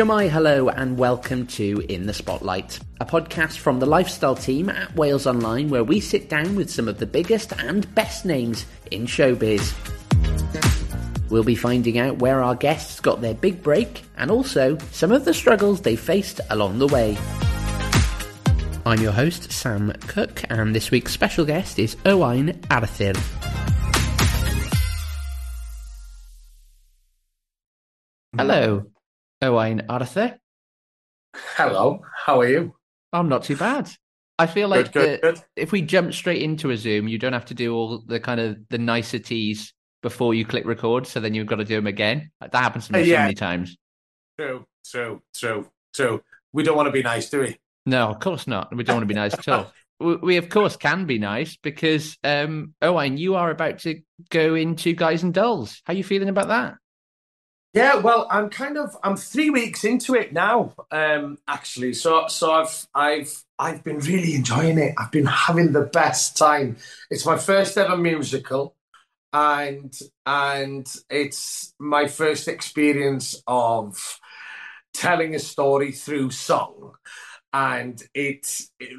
Shemai, hello, and welcome to In the Spotlight, a podcast from the lifestyle team at Wales Online where we sit down with some of the biggest and best names in showbiz. We'll be finding out where our guests got their big break and also some of the struggles they faced along the way. I'm your host, Sam Cook, and this week's special guest is Owain Arthur. Hello, Owain Arthur. Hello, how are you? I'm not too bad. I feel like Good, good, good. if we jump straight into a Zoom, you don't have to do all the kind of the niceties before you click record. So then you've got to do them again. That happens to me Uh, so many times. True, true, true, true. We don't want to be nice, do we? No, of course not. We don't want to be nice at all. We, we of course can be nice because um, Owain, you are about to go into Guys and Dolls. How are you feeling about that? Yeah, well, I'm kind of I'm three weeks into it now, um, actually. So so I've I've I've been really enjoying it. I've been having the best time. It's my first ever musical, and and it's my first experience of telling a story through song, and it's it,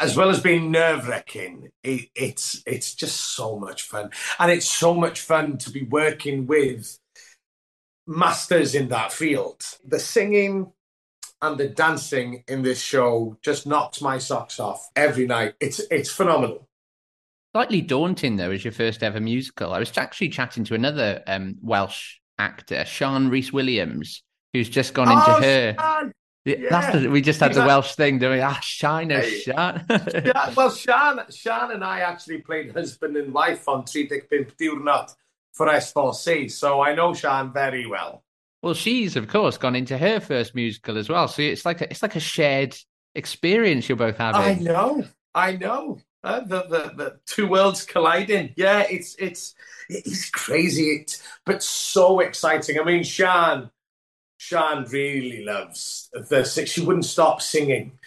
as well as being nerve wracking. It, it's it's just so much fun, and it's so much fun to be working with masters in that field. The singing and the dancing in this show just knocks my socks off every night. It's it's phenomenal. Slightly daunting though, as your first ever musical. I was actually chatting to another um, Welsh actor, Sean Reese Williams, who's just gone into Oh, her. Sian! Yeah. That's the, we just had the Welsh thing, don't we? Ah, Shine, oh, Hey. Shine. Yeah, well, Sian, Sian and I actually played husband and wife on Tri Deg Pump Diwrnod for S4C, so I know Sian very well. well, she's of course gone into her first musical as well. So it's like a, it's like a shared experience you're both having. I know, I know. Uh, the, the the two worlds colliding. Yeah, it's it's it's crazy, it, but so exciting. I mean, Shan, Shan really loves the. She wouldn't stop singing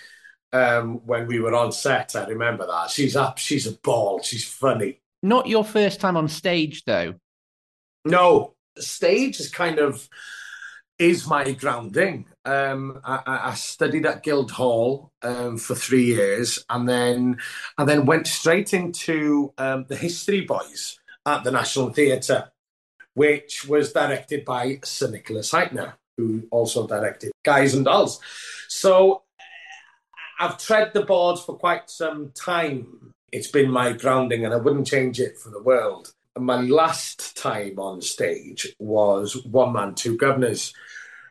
um, when we were on set. I remember that. She's up. She's a ball. She's funny. Not your first time on stage though. No, stage is kind of is my grounding. Um, I, I studied at Guildhall um, for three years, and then and then went straight into um, the History Boys at the National Theatre, which was directed by Sir Nicholas Hytner, who also directed Guys and Dolls. So I've tread the boards for quite some time. It's been my grounding, and I wouldn't change it for the world. My last time on stage was One Man, Two Guvnors,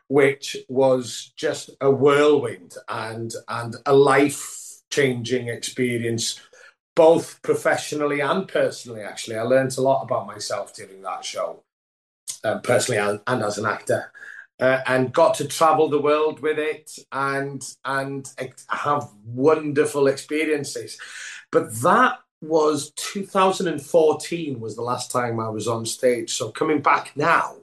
which was just a whirlwind and and a life changing experience, both professionally and personally. Actually, I learned a lot about myself during that show, uh, personally and, and as an actor uh, and got to travel the world with it and and have wonderful experiences. But that was 2014 was the last time I was on stage. So coming back now,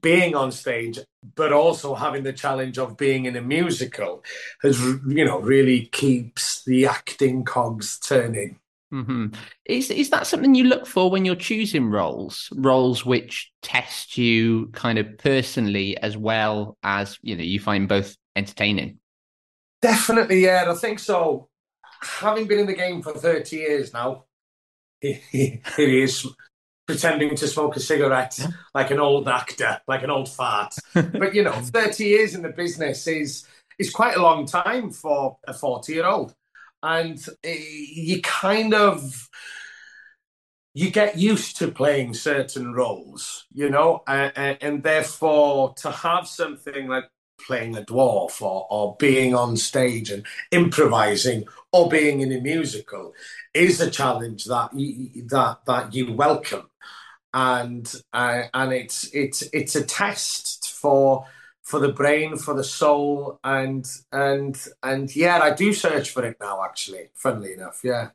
being on stage, but also having the challenge of being in a musical, has you know really keeps the acting cogs turning. hmm Is is that something you look for when you're choosing roles? Roles which test you kind of personally as well as you know you find both entertaining. Definitely, yeah, I think so. Having been in the game for 30 years now, it is pretending to smoke a cigarette like an old actor, like an old fart. but you know, 30 years in the business is is quite a long time for a 40 year old. And eh, you kind of you get used to playing certain roles, you know, and, and therefore to have something like playing a dwarf or, or being on stage and improvising or being in a musical is a challenge that you, that that you welcome. And uh, and it's it's it's a test for for the brain for the soul and and and yeah i do search for it now actually funnily enough yeah.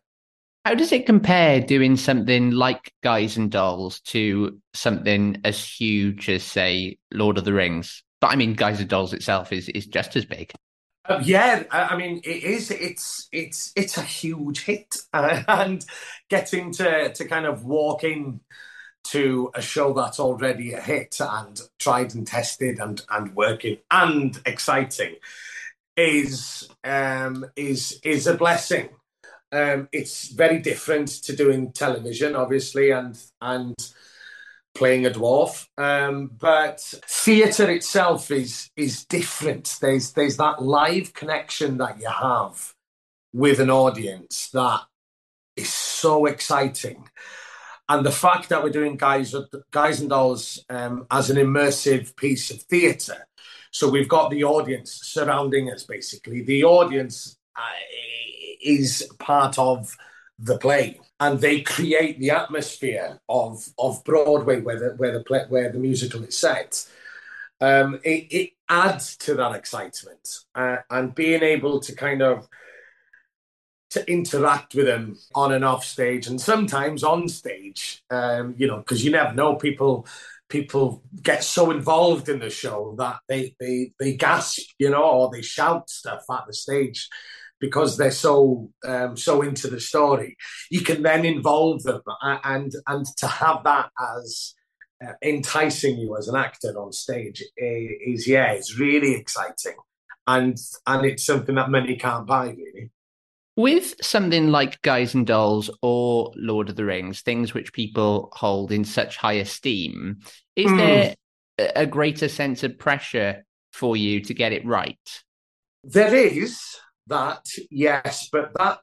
How does it compare doing something like guys and dolls to something as huge as say lord of the rings but i mean guys and dolls itself is is just as big uh, yeah, I mean, it is. It's it's it's a huge hit, uh, and getting to to kind of walk in to a show that's already a hit and tried and tested and and working and exciting is um, is is a blessing. Um, it's very different to doing television, obviously, and and playing a dwarf. Um, but theatre itself is is different. There's there's that live connection that you have with an audience that is so exciting and the fact that we're doing guys guys and dolls um, as an immersive piece of theatre so we've got the audience surrounding us basically the audience uh, is part of the play and they create the atmosphere of of broadway where the where the play, where the musical is set. Um, it, it adds to that excitement uh, and being able to kind of to interact with them on and off stage and sometimes on stage um, you know because you never know people people get so involved in the show that they they they gasp you know or they shout stuff at the stage because they're so um, so into the story you can then involve them and and to have that as uh, enticing you as an actor on stage is yeah it's really exciting and and it's something that many can't buy really with something like Guys and Dolls or Lord of the Rings, things which people hold in such high esteem, is mm. there a greater sense of pressure for you to get it right? There is that, yes, but that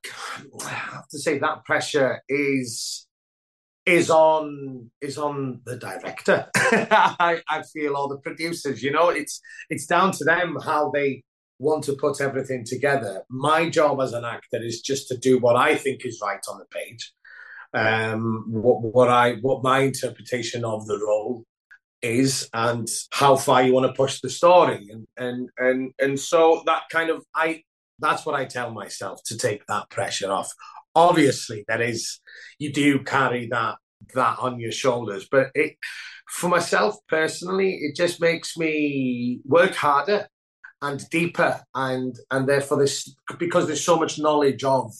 I have to say that pressure is is on is on the director. I, I feel or the producers. You know, it's it's down to them how they want to put everything together. My job as an actor is just to do what I think is right on the page. Um, what, what I what my interpretation of the role is and how far you want to push the story and and and and so that kind of I that's what I tell myself to take that pressure off. Obviously, there is you do carry that that on your shoulders, but it for myself personally, it just makes me work harder and deeper and and therefore this because there's so much knowledge of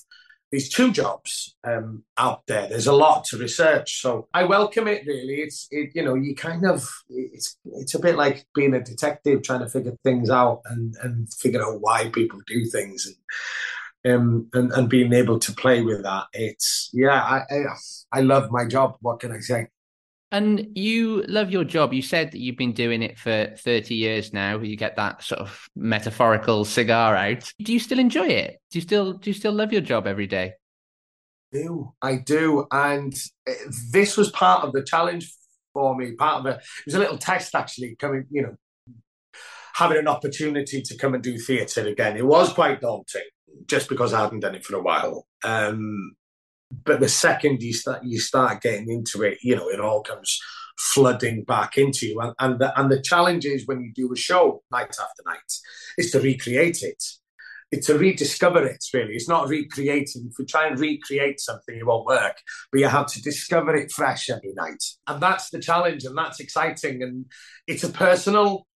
these two jobs um, out there. There's a lot to research, so I welcome it. Really, it's it, you know you kind of it's it's a bit like being a detective trying to figure things out and and figure out why people do things and um and, and being able to play with that. It's yeah, I, I I love my job. What can I say? And you love your job. You said that you've been doing it for 30 years now. You get that sort of metaphorical cigar out. Do you still enjoy it? Do you still do you still love your job every day? I do. I do. And eh, this was part of the challenge for me. Part of it, it was a little test actually coming, you know, having an opportunity to come and do theatre again. It was quite daunting just because I hadn't done it for a while. Um, but the second you start you start getting into it, you know, it all comes flooding back into you. And and the, and the challenge is when you do a show night after night, is to recreate it. It's to rediscover it, really. It's not recreating. If you try and recreate something, it won't work. But you have to discover it fresh every night. And that's the challenge, and that's exciting. And it's a personal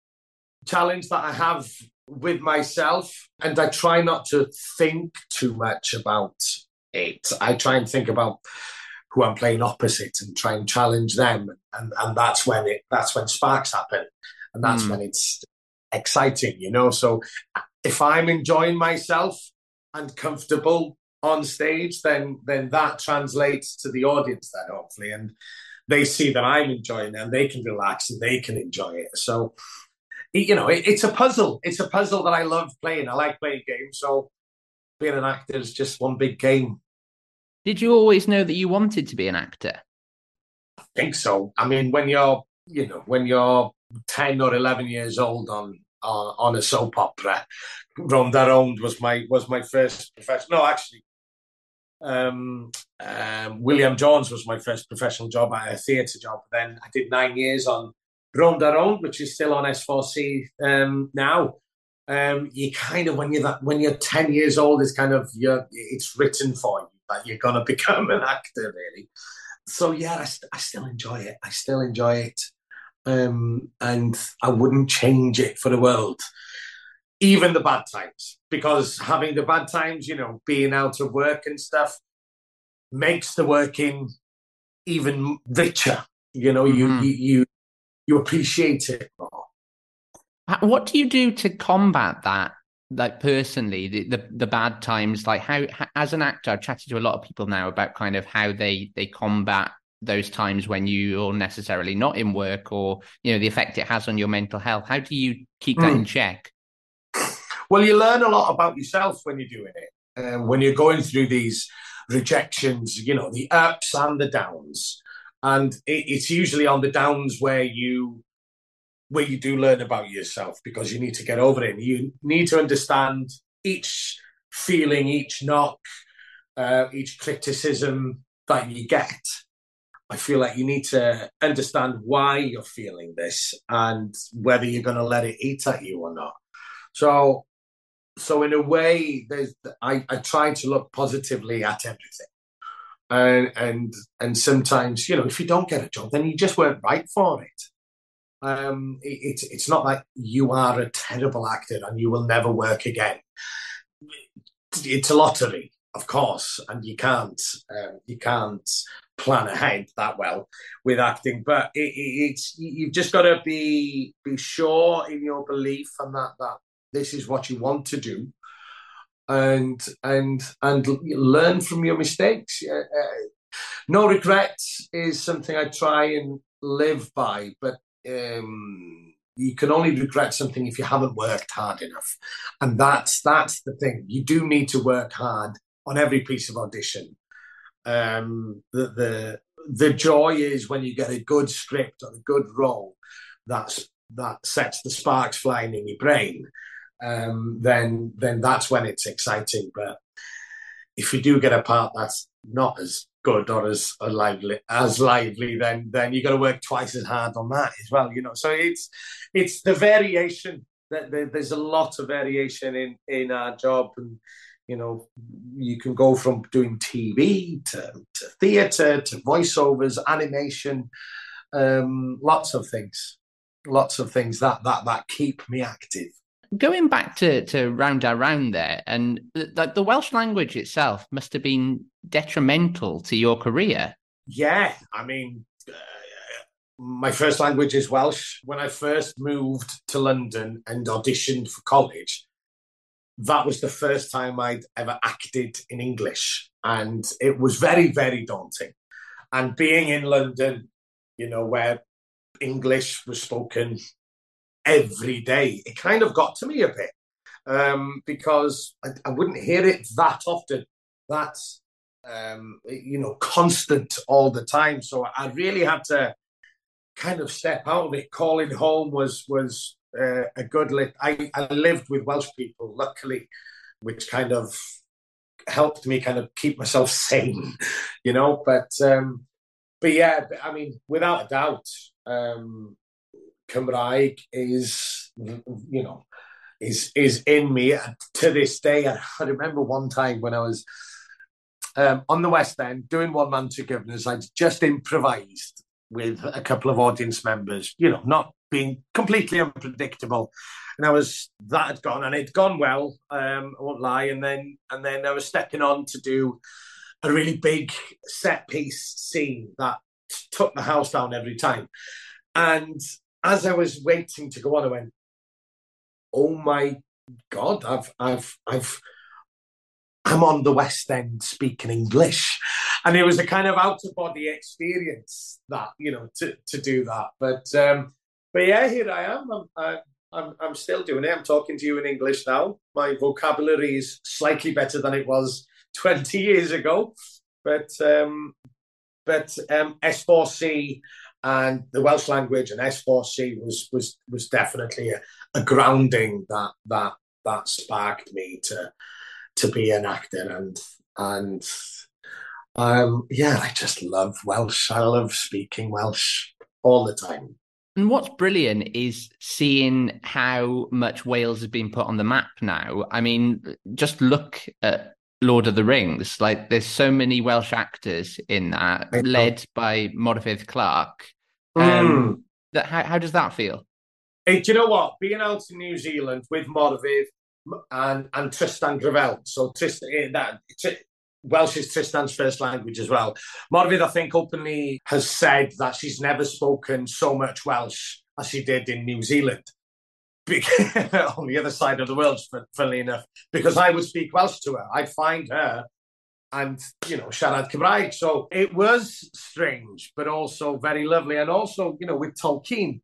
challenge that I have with myself. And I try not to think too much about I try and think about who I'm playing opposite and try and challenge them, and and that's when it that's when sparks happen, and that's mm. when it's exciting, you know. So if I'm enjoying myself and comfortable on stage, then then that translates to the audience then hopefully, and they see that I'm enjoying it and they can relax and they can enjoy it. So, you know, it, it's a puzzle. It's a puzzle that I love playing. I like playing games. So, being an actor is just one big game. Did you always know that you wanted to be an actor? I think so. I mean, when you're, you know, when you're 10 or 11 years old on on, on a soap opera, Rownd a Rownd was my was my first professional. No, actually, um, um, William Jones was my first professional job, a theatre job. Then I did nine years on Rownd a Rownd, which is still on S4C um, now. Um, you kind of when you're that when you're ten years old, it's kind of you're, it's written for you that you're gonna become an actor, really. So yeah, I, st- I still enjoy it. I still enjoy it, um, and I wouldn't change it for the world even the bad times, because having the bad times, you know, being out of work and stuff makes the working even richer. You know, mm-hmm. you, you you appreciate it more. What do you do to combat that? Like personally, the, the, the bad times. Like how, as an actor, I've chatted to a lot of people now about kind of how they they combat those times when you're necessarily not in work or you know the effect it has on your mental health. How do you keep that mm. in check? Well, you learn a lot about yourself when you're doing it. Um, when you're going through these rejections, you know, the ups and the downs. And it, it's usually on the downs where you where you do learn about yourself because you need to get over it. And You need to understand each feeling, each knock, uh, each criticism that you get. I feel like you need to understand why you're feeling this and whether you're going to let it eat at you or not. So so in a way, there's I, I try to look positively at everything. And and and sometimes, you know, if you don't get a job, then you just weren't right for it. Um, it, it's it's not like you are a terrible actor and you will never work again. It's a lottery, of course, and you can't um, you can't plan ahead that well with acting. But it, it, it's you've just got to be be sure in your belief and that that this is what you want to do and and and learn from your mistakes uh, no regrets is something i try and live by but um, you can only regret something if you haven't worked hard enough. And that's that's the thing. You do need to work hard on every piece of audition. Um, the the the joy is when you get a good script or a good role that's that sets the sparks flying in your brain. Um, then then that's when it's exciting. But if you do get a part that's not as good or as lively as lively, then then you got to work twice as hard on that as well. You know, so it's it's the variation. That there's a lot of variation in in our job, and you know, you can go from doing TV to, to theatre to voiceovers, animation, um, lots of things, lots of things that that that keep me active going back to to Rownd a Rownd there, and the, the Welsh language itself must have been detrimental to your career. Yeah, I mean, uh, my first language is Welsh. When I first moved to London and auditioned for college, that was the first time I'd ever acted in English, and it was very, very daunting. And being in London, you know, where English was spoken every day. It kind of got to me a bit um, because I, I, wouldn't hear it that often. That's um, you know constant all the time. So I really had to kind of step out of it. Calling home was was uh, a good lit. I, I lived with Welsh people, luckily, which kind of helped me kind of keep myself sane, you know. But um, but yeah, I mean, without a doubt, um, Cymraeg is, you know, is is in me to this day. I, remember one time when I was um, on the West End doing One Man Two Guvnors, I just improvised with a couple of audience members, you know, not being completely unpredictable. And I was that had gone and it'd gone well, um, I won't lie. And then and then I was stepping on to do a really big set piece scene that took the house down every time. And as I was waiting to go on, I went, "Oh my God, I've, I've, I've." I'm on the West End speaking English. and it was a kind of out of body experience that you know to to do that. But um, but yeah, here I am. I'm, I'm I'm still doing it. I'm talking to you in English now. My vocabulary is slightly better than it was 20 years ago, but um, but um, S4C and the Welsh language and S4C was was was definitely a, a grounding that that that sparked me to to be an actor and and um, yeah, I just love Welsh. I love speaking Welsh all the time. And what's brilliant is seeing how much Wales has been put on the map now. I mean, just look at Lord of the Rings. Like, there's so many Welsh actors in that, led by Morfydd Clark. Um, mm. that, how, how does that feel? Hey, do you know what? Being out in New Zealand with Morfydd and and Trystan Gravelle. So Trystan, eh, that Welsh is Trystan's first language as well. Morfydd, I think, openly has said that she's never spoken so much Welsh as she did in New Zealand. on the other side of the world, funnily enough, because I would speak Welsh to her. I'd find her and, you know, siarad Cymraeg. So it was strange, but also very lovely. And also, you know, with Tolkien,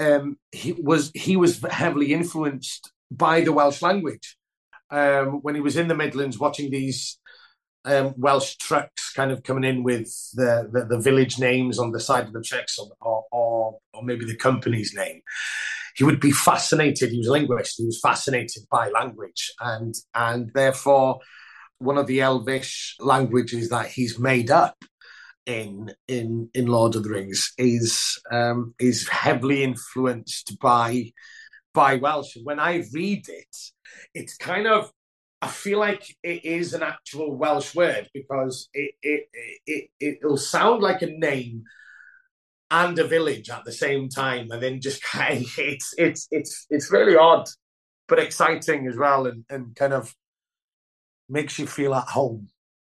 um, he was he was heavily influenced by the Welsh language. Um, when he was in the Midlands watching these um, Welsh trucks kind of coming in with the, the, the, village names on the side of the trucks or, or, or maybe the company's name. He would be fascinated. He was a linguist. He was fascinated by language, and and therefore, one of the Elvish languages that he's made up in in in Lord of the Rings is um, is heavily influenced by by Welsh. When I read it, it's kind of I feel like it is an actual Welsh word because it it it it'll sound like a name and a village at the same time, and then just kind of, it's it's it's it's really odd, but exciting as well, and and kind of makes you feel at home.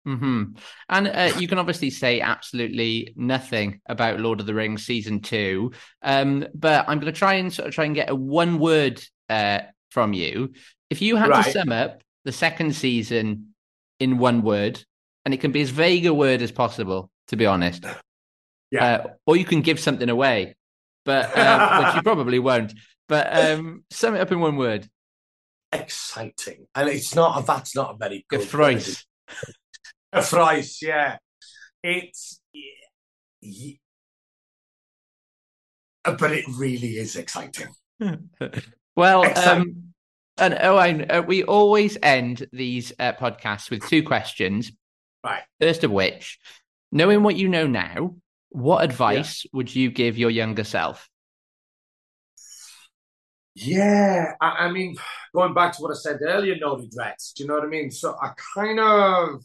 Mm-hmm. And uh, you can obviously say absolutely nothing about Lord of the Rings season two, um, but I'm going to try and sort of try and get a one word uh, from you. If you had right. to sum up the second season in one word, and it can be as vague a word as possible, to be honest. Yeah. Uh, or you can give something away, but uh, which you probably won't. But um, sum it up in one word. Exciting, and it's not. a, That's not a very good. Gyffrous. A thrice, yeah. It's. Yeah, but it really is exciting. well, um, and Owain, uh, we always end these uh, podcasts with two questions. Right. First of which, knowing what you know now, what advice yeah. would you give your younger self? Yeah, I, I, mean, going back to what I said earlier, no regrets. Do you know what I mean? So I kind of,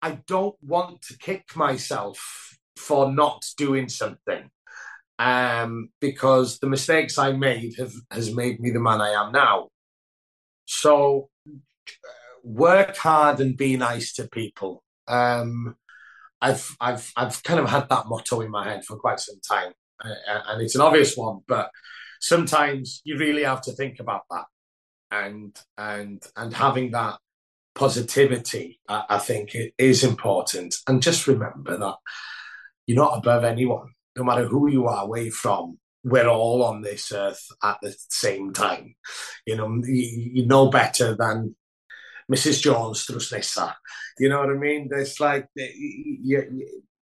I don't want to kick myself for not doing something um, because the mistakes I made have has made me the man I am now. So work hard and be nice to people. Um, I've I've I've kind of had that motto in my head for quite some time, and it's an obvious one, but sometimes you really have to think about that, and and and having that positivity, I, I think, it is important. And just remember that you're not above anyone no matter who you are away from, we're all on this earth at the same time. You know, you, know better than Mrs. Jones nesa. You know what I mean? There's like, you,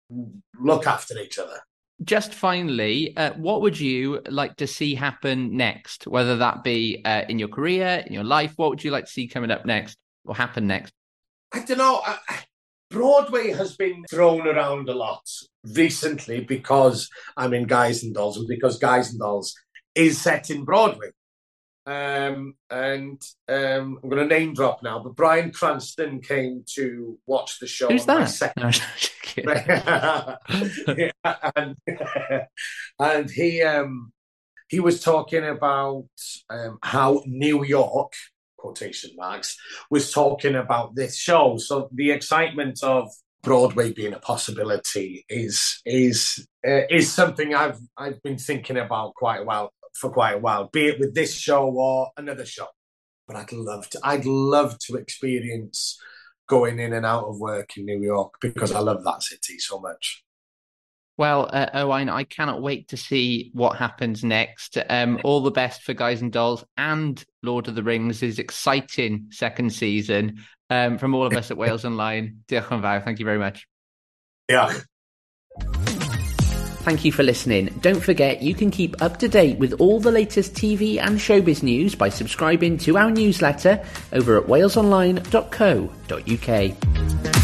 you look after each other. Just finally, uh, what would you like to see happen next? Whether that be uh, in your career, in your life, what would you like to see coming up next or happen next? I don't know. Broadway has been thrown around a lot recently because I'm in Guys and Dolls and because Guys and Dolls is set in Broadway. Um, and um, I'm going to name drop now, but Bryan Cranston came to watch the show. Who's that? Second... And, and he um, he was talking about um, how New York quotation marks, was talking about this show. So the excitement of Broadway being a possibility is is uh, is something I've I've been thinking about quite a while for quite a while, be it with this show or another show. But I'd love to I'd love to experience going in and out of work in New York because I love that city so much. Well, uh, Owain, I cannot wait to see what happens next. Um, all the best for Guys and Dolls and Lord of the Rings' is exciting second season. Um, from all of us at Wales Online, Diolch yn fawr. Thank you very much. Yeah. Thank you for listening. Don't forget you can keep up to date with all the latest TV and showbiz news by subscribing to our newsletter over at walesonline.co.uk.